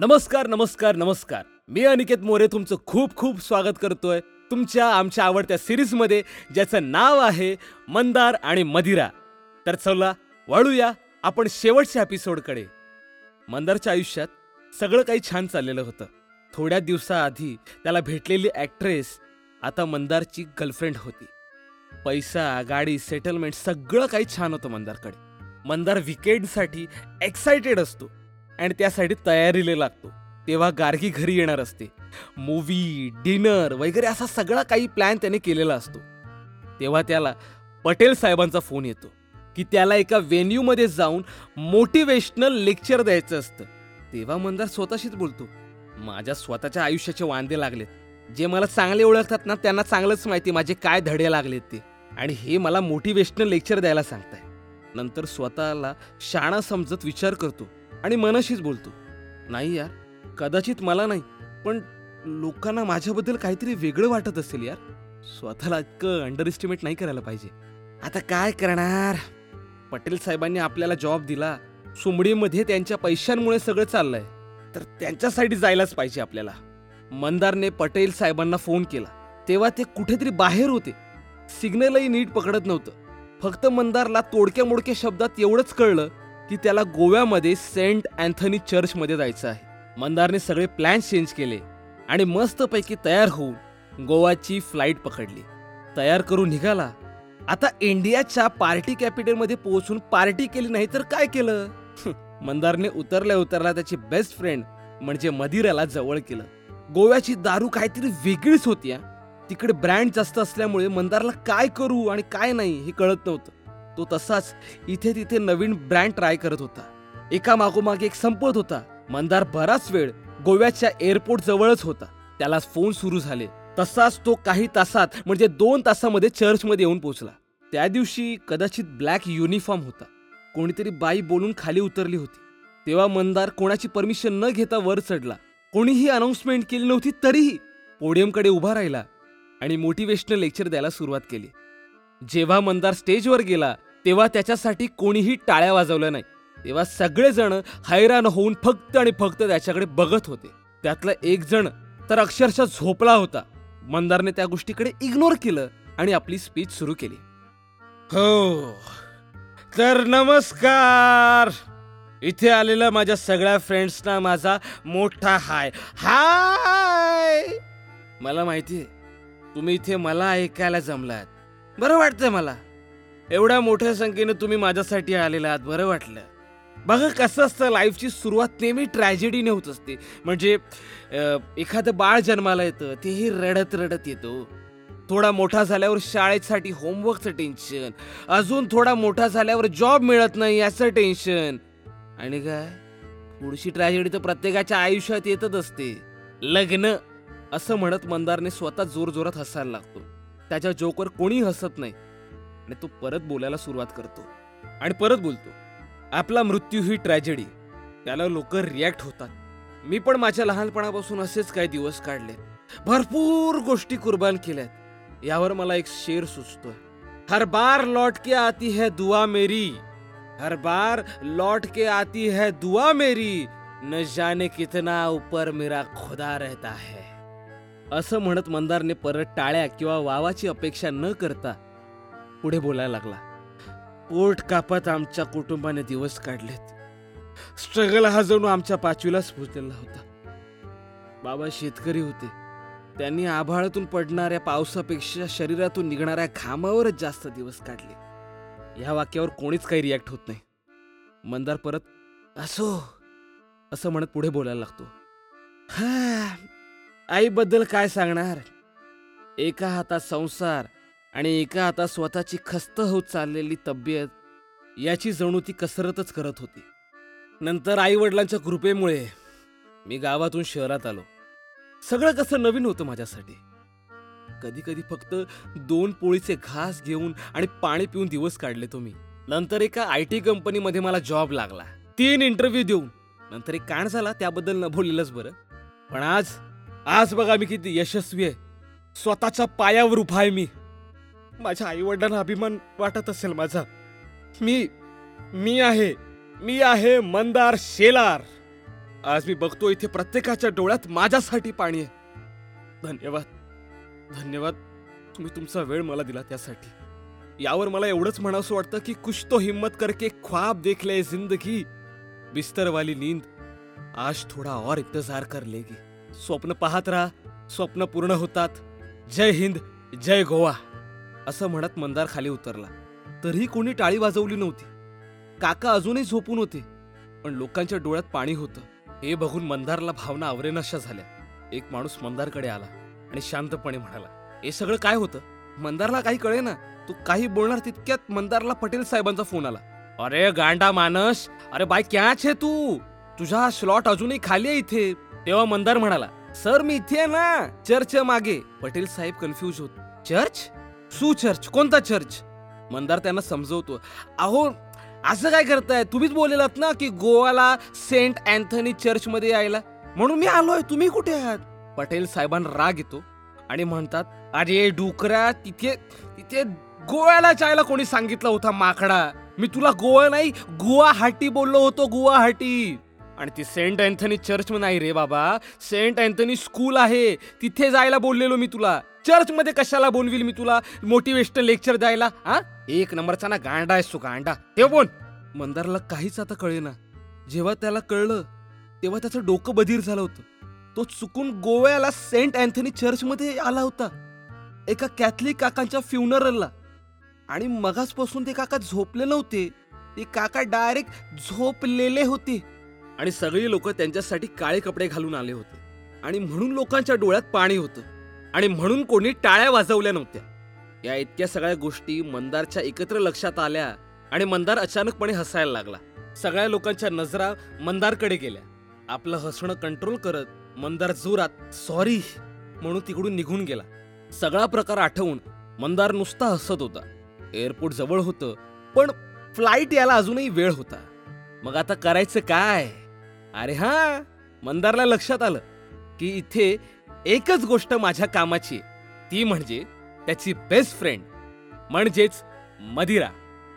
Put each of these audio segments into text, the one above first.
नमस्कार नमस्कार नमस्कार. मी अनिकेत मोरे तुमचं खूप खूप स्वागत करतोय तुमच्या आमच्या आवडत्या सिरीजमध्ये ज्याचं नाव आहे मंदार आणि मदिरा. तर चला वळूया आपण शेवटच्या एपिसोडकडे. मंदारच्या आयुष्यात सगळं काही छान चाललेलं होतं. थोड्या दिवसाआधी त्याला भेटलेली ॲक्ट्रेस आता मंदारची गर्लफ्रेंड होती. पैसा गाडी सेटलमेंट सगळं काही छान होतं मंदारकडे. मंदार विकेंडसाठी एक्सायटेड असतो. आणि त्यासाठी तयारीला लागतो. तेव्हा गार्गी घरी येणार असते. मूवी डिनर वगैरे असा सगळा काही प्लॅन त्याने केलेला असतो. तेव्हा त्याला पटेल साहेबांचा फोन येतो की त्याला एका व्हेन्यूमध्ये जाऊन मोटिवेशनल लेक्चर द्यायचं असतं. तेव्हा मंदार स्वतःशीच बोलतो माझ्या स्वतःच्या आयुष्याचे वांदे लागलेत. जे मला चांगले ओळखतात ना त्यांना चांगलंच माहिती माझे काय धडे लागलेत ते. आणि हे मला मोटिवेशनल लेक्चर द्यायला सांगताय. नंतर स्वतःला शाणा समजत विचार करतो आणि मनाशीच बोलतो. नाही यार कदाचित मला नाही पण लोकांना माझ्याबद्दल काहीतरी वेगळं वाटत असेल यार. स्वतःला इतकं अंडर एस्टिमेट नाही करायला पाहिजे. आता काय करणार? पटेल साहेबांनी आपल्याला जॉब दिला. सुमडीमध्ये त्यांच्या पैशांमुळे सगळं चाललंय. तर त्यांच्यासाठी जायलाच पाहिजे आपल्याला. मंदारने पटेल साहेबांना फोन केला. तेव्हा ते कुठेतरी बाहेर होते. सिग्नलही नीट पकडत नव्हतं. फक्त मंदारला तोडक्या मोडक्या शब्दात एवढंच कळलं की त्याला गोव्यामध्ये सेंट अँथनी चर्चमध्ये जायचं आहे. मंदारने सगळे प्लॅन्स चेंज केले आणि मस्तपैकी तयार होऊन गोवाची फ्लाईट पकडली. तयार करून निघाला. आता इंडियाच्या पार्टी कॅपिटलमध्ये पोहोचून पार्टी केली नाही तर काय केलं? मंदारने उतरल्या उतरला त्याची बेस्ट फ्रेंड म्हणजे मदिराला जवळ केलं. गोव्याची दारू काहीतरी वेगळीच होती तिकडे ब्रँड जास्त असल्यामुळे मंदारला काय करू आणि काय नाही हे कळत नव्हतं. तो तसाच इथे तिथे नवीन ब्रँड ट्राय करत होता. एका मागोमागे एक संपत होता. मंदार बराच वेळ गोव्याच्या एअरपोर्ट जवळच होता. त्याला फोन सुरू झाले. तसाच तो काही तासात म्हणजे दोन तासामध्ये चर्चमध्ये येऊन पोहोचला. त्या दिवशी कदाचित ब्लॅक युनिफॉर्म होता. कोणीतरी बाई बोलून खाली उतरली होती. तेव्हा मंदार कोणाची परमिशन न घेता वर चढला. कोणीही अनाऊन्समेंट केली नव्हती तरीही पोडियमकडे उभा राहिला आणि मोटिवेशनल लेक्चर द्यायला सुरुवात केली. जेव्हा मंदार स्टेजवर गेला तेव्हा त्याच्यासाठी कोणीही टाळ्या वाजवल्या नाही. तेव्हा सगळेजण हैराण होऊन फक्त आणि फक्त त्याच्याकडे बघत होते. त्यातला एक जण तर अक्षरशः झोपला होता. मंदारने त्या गोष्टीकडे इग्नोर केलं आणि आपली स्पीच सुरू केली. हो. तर नमस्कार. इथे आलेल्या माझ्या सगळ्या फ्रेंड्सना माझा मोठा हाय. हाय! मला माहिती तुम्ही इथे मला ऐकायला जमलात. बरं वाटतंय मला. एवढ्या मोठ्या संख्येनं तुम्ही माझ्यासाठी आलेला आहात बरं वाटलं? बघा कसं असतं लाईफची सुरुवात नेहमी ट्रॅजेडीने होत असते. म्हणजे एखादं बाळ जन्माला येतं तेही रडत रडत येतो. थोडा मोठा झाल्यावर शाळेसाठी होमवर्कचं टेन्शन अजून थोडा मोठा झाल्यावर जॉब मिळत नाही याचं टेन्शन आणि काय? पुढची ट्रॅजेडी तर प्रत्येकाच्या आयुष्यात येतच असते. लग्न असं म्हणत मंदारने स्वतः जोर जोरात हसायला लागतो. त्याच्या जोकवर कोणी हसत नाही. आणि तो परत बोलायला सुरुवात करतो. आणि परत बोलतो आपला मृत्यू ही ट्रॅजेडी त्याला लोक रिॲक्ट होतात. मी पण माझ्या लहानपणापासून असेच काही दिवस काढले भरपूर गोष्टी कुर्बान केल्यात. यावर मला एक शेर सुचतोय. हर बार लौट के आती है दुआ मेरी. हर बार लौट के आती है दुआ मेरी. न जाने कितना ऊपर मेरा खुदा रहता है. असं म्हणत मंदारने परत टाळ्या किंवा वावाची अपेक्षा न करता पुढे बोलायला लागला. पोट कापत आमच्या कुटुंबाने दिवस काढलेत. स्ट्रगल हा जणू आमच्या पाचवीलाच पोचलेला होता. बाबा शेतकरी होते. त्यांनी आभाळातून पडणाऱ्या पावसापेक्षा शरीरातून निघणाऱ्या घामावरच जास्त दिवस काढले. या वाक्यावर कोणीच काही रिॲक्ट होत नाही. मंदार परत असो असं म्हणत पुढे बोलायला लागतो. हा आईबद्दल काय सांगणार? एका हातात संसार आणि एका हातात स्वतःची खस्त होत चाललेली तब्येत याची जणू ती कसरतच करत होती. नंतर आईवडिलांच्या कृपेमुळे मी गावातून शहरात आलो. सगळं कसं नवीन होतं माझ्यासाठी. कधी कधी फक्त दोन पोळीचे घास घेऊन आणि पाणी पिऊन दिवस काढले तो मी. नंतर एका आय टी कंपनीमध्ये मला जॉब लागला. तीन इंटरव्ह्यू देऊन. नंतर एक काण झाला त्याबद्दल न बोललेलंच बरं. पण आज आज बघा मी किती यशस्वी आहे. स्वतःच्या पायावर उभा आहे मी. माझ्या आई वडिलांना अभिमान वाटत असेल माझा. मी मी आहे मी आहे मंदार शेलार. आज मी बघतो इथे प्रत्येकाच्या डोळ्यात माझ्यासाठी पाणी आहे. धन्यवाद धन्यवाद तुम्ही तुमचा वेळ मला दिला त्यासाठी. यावर मला एवढंच म्हणावंसं वाटतं की कुछ तो हिम्मत करके ख्वाब देख ले जिंदगी. बिस्तर वाली नींद आज थोडा और इंतजार कर लेगी. स्वप्न पाहत राहा स्वप्न पूर्ण होतात. जय हिंद जय गोवा. असं म्हणत मंदार खाली उतरला. तरीही कोणी टाळी वाजवली नव्हती. काका अजूनही झोपून होते. पण लोकांच्या डोळ्यात पाणी होतं. हे बघून मंदारला भावना आवरेनाशा झाल्या. एक माणूस मंदारकडे आला आणि शांतपणे म्हणाला हे सगळं काय होतं? मंदारला काही कळे ना तू काही बोलणार तितक्यात मंदारला पटेल साहेबांचा फोन आला. अरे गांडा मानस अरे बाय क्याच आहे तू? तुझा स्लॉट अजूनही खाली आहे इथे. तेव्हा मंदार म्हणाला सर मी इथे आहे ना. चर्च मागे. पटेल साहेब कन्फ्यूज होत चर्च? सू चर्च कोणता चर्च? मंदार त्यांना समजवतो. अहो असं काय करताय? तुम्हीच बोललेलात ना की गोवाला सेंट अँथनी चर्च मध्ये यायला? म्हणून मी आलोय. तुम्ही कुठे आहात? पटेल साहेबांना राग येतो आणि म्हणतात अरे डुकरा तिथे तिथे गोव्याला जायला कोणी सांगितलं होता माकडा. मी तुला गोवा नाही गुवाहाटी बोललो होतो गुवाहाटी. आणि ती सेंट अँथनी चर्च नाही रे बाबा. सेंट अँथनी स्कूल आहे. तिथे जायला बोललेलो मी तुला. चर्चमध्ये कशाला बोलवील मी तुला? मोटिवेशनल लेक्चर द्यायला? हा? एक नंबरचा ना गांडा आहेस तू गांडा. ते बोल. मंदारला काहीच आता कळेना. जेव्हा त्याला कळलं तेव्हा त्याचं डोकं बधीर झालं होतं. तो चुकून गोव्याला सेंट अँथनी चर्चमध्ये आला होता. एका कॅथलिक काकांच्या फ्युनरलला आणि मगासपासून ते काका झोपले नव्हते. ते काका डायरेक्ट झोपलेले होते. आणि सगळी लोक त्यांच्यासाठी काळे कपडे घालून आले होते. आणि म्हणून लोकांच्या डोळ्यात पाणी होतं. आणि म्हणून कोणी टाळ्या वाजवल्या नव्हत्या. या इतक्या सगळ्या गोष्टी मंदारच्या एकत्र लक्षात आल्या आणि मंदार अचानकपणे हसायला लागला. सगळ्या लोकांच्या नजरा मंदारकडे गेल्या. आपलं हसणं कंट्रोल करत मंदार जोरात सॉरी म्हणून तिकडून निघून गेला. सगळा प्रकार आठवून मंदार नुसता हसत होता. एअरपोर्ट जवळ होतं पण फ्लाईट यायला अजूनही वेळ होता. मग आता करायचं काय? अरे हा मंदारला लक्षात आलं की इथे एकच गोष्ट माझ्या कामाची ती म्हणजे त्याची बेस्ट फ्रेंड म्हणजेच मदिरा.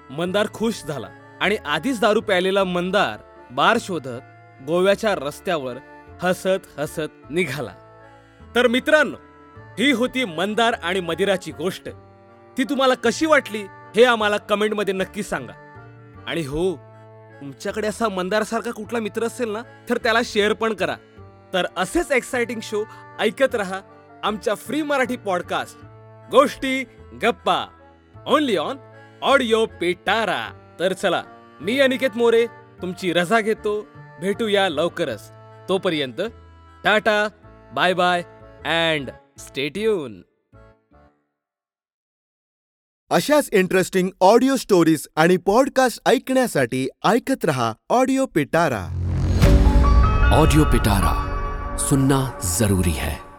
मंदार खुश झाला आणि आधीच दारू प्यायलेला मंदार बार शोधत गोव्याच्या रस्त्यावर हसत हसत निघाला. तर मित्रांनो ही होती मंदार आणि मदिराची गोष्ट. ती तुम्हाला कशी वाटली हे आम्हाला कमेंटमध्ये नक्की सांगा. आणि हो तुमच्याकडे असा मंदारसारखा कुठला मित्र असेल ना तर त्याला शेअर पण करा. तर असेच एक्साइटिंग शो ऐकत रहा आमच्या फ्री मराठी पॉडकास्ट गोष्टी गप्पा. ओनली ऑन ऑडिओ पेटारा तर चला मी अनिकेत मोरे तुमची रजा घेतो. भेटूया लवकरच. तोपर्यंत tata bye bye and stay tuned अशाच इंटरेस्टिंग ऑडिओ स्टोरीज आणि पॉडकास्ट ऐकण्यासाठी ऐकत रहा ऑडिओ पिटारा ऑडिओ पिटारा सुनना जरूरी है।